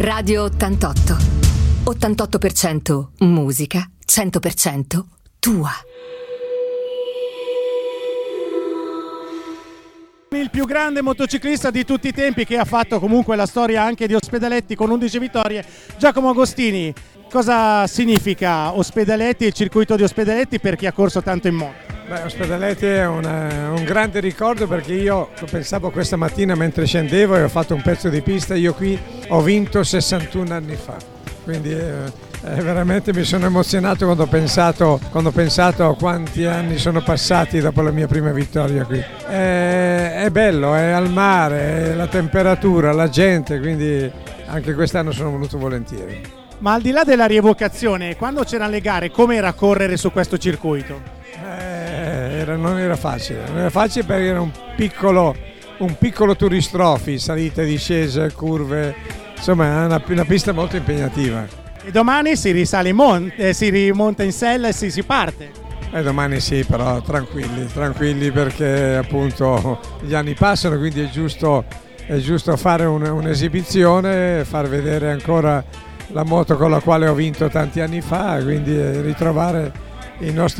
Radio 88. 88% musica, 100% tua. Il più grande motociclista di tutti i tempi che ha fatto comunque la storia anche di Ospedaletti con 11 vittorie, Giacomo Agostini. Cosa significa Ospedaletti e il circuito di Ospedaletti per chi ha corso tanto in moto? Beh, Ospedaletti è una, un grande ricordo perché io pensavo questa mattina mentre scendevo e ho fatto un pezzo di pista, io qui ho vinto 61 anni fa, quindi eh, eh, veramente mi sono emozionato quando ho, pensato, quando ho pensato a quanti anni sono passati dopo la mia prima vittoria qui. Eh, è bello, è al mare, è la temperatura, la gente, quindi anche quest'anno sono venuto volentieri. Ma al di là della rievocazione, quando c'erano le gare, come era correre su questo circuito? Era, non era facile, non era facile perché era un piccolo, un piccolo turistrofi, salite, discese, curve, insomma è una, una pista molto impegnativa. E domani si risale in monte, eh, si rimonta in sella e si, si parte. E domani sì, però tranquilli, tranquilli perché appunto gli anni passano, quindi è giusto, è giusto fare un, un'esibizione, far vedere ancora la moto con la quale ho vinto tanti anni fa, quindi ritrovare i nostri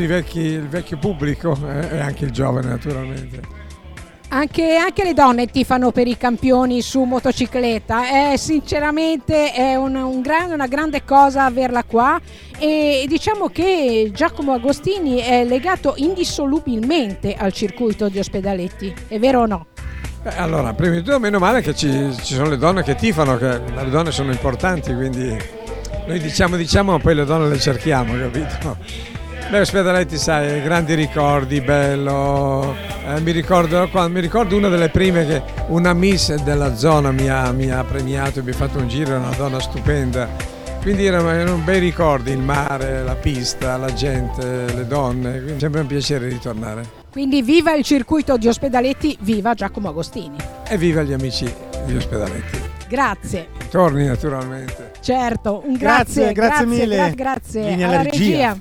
vecchi, il vecchio pubblico eh, e anche il giovane naturalmente. Anche, anche, le donne tifano per i campioni su motocicletta, eh, sinceramente è un, un gran, una grande cosa averla qua e diciamo che Giacomo Agostini è legato indissolubilmente al circuito di Ospedaletti, è vero o no? Beh, allora, prima di tutto meno male che ci, ci, sono le donne che tifano, che le donne sono importanti, quindi noi diciamo diciamo ma poi le donne le cerchiamo, capito? Beh, Ospedaletti, sai, grandi ricordi, bello. Eh, mi, ricordo, quando, mi, ricordo, una delle prime che una miss della zona mi ha, mi ha premiato e mi ha fatto un giro, una donna stupenda. Quindi erano, erano bei ricordi, il mare, la pista, la gente, le donne, quindi sempre un piacere ritornare. Quindi viva il circuito di Ospedaletti, viva Giacomo Agostini. E viva gli amici di Ospedaletti. Grazie. Torni naturalmente. Certo, un grazie, grazie, grazie, grazie mille. Gra- grazie alla regia. regia.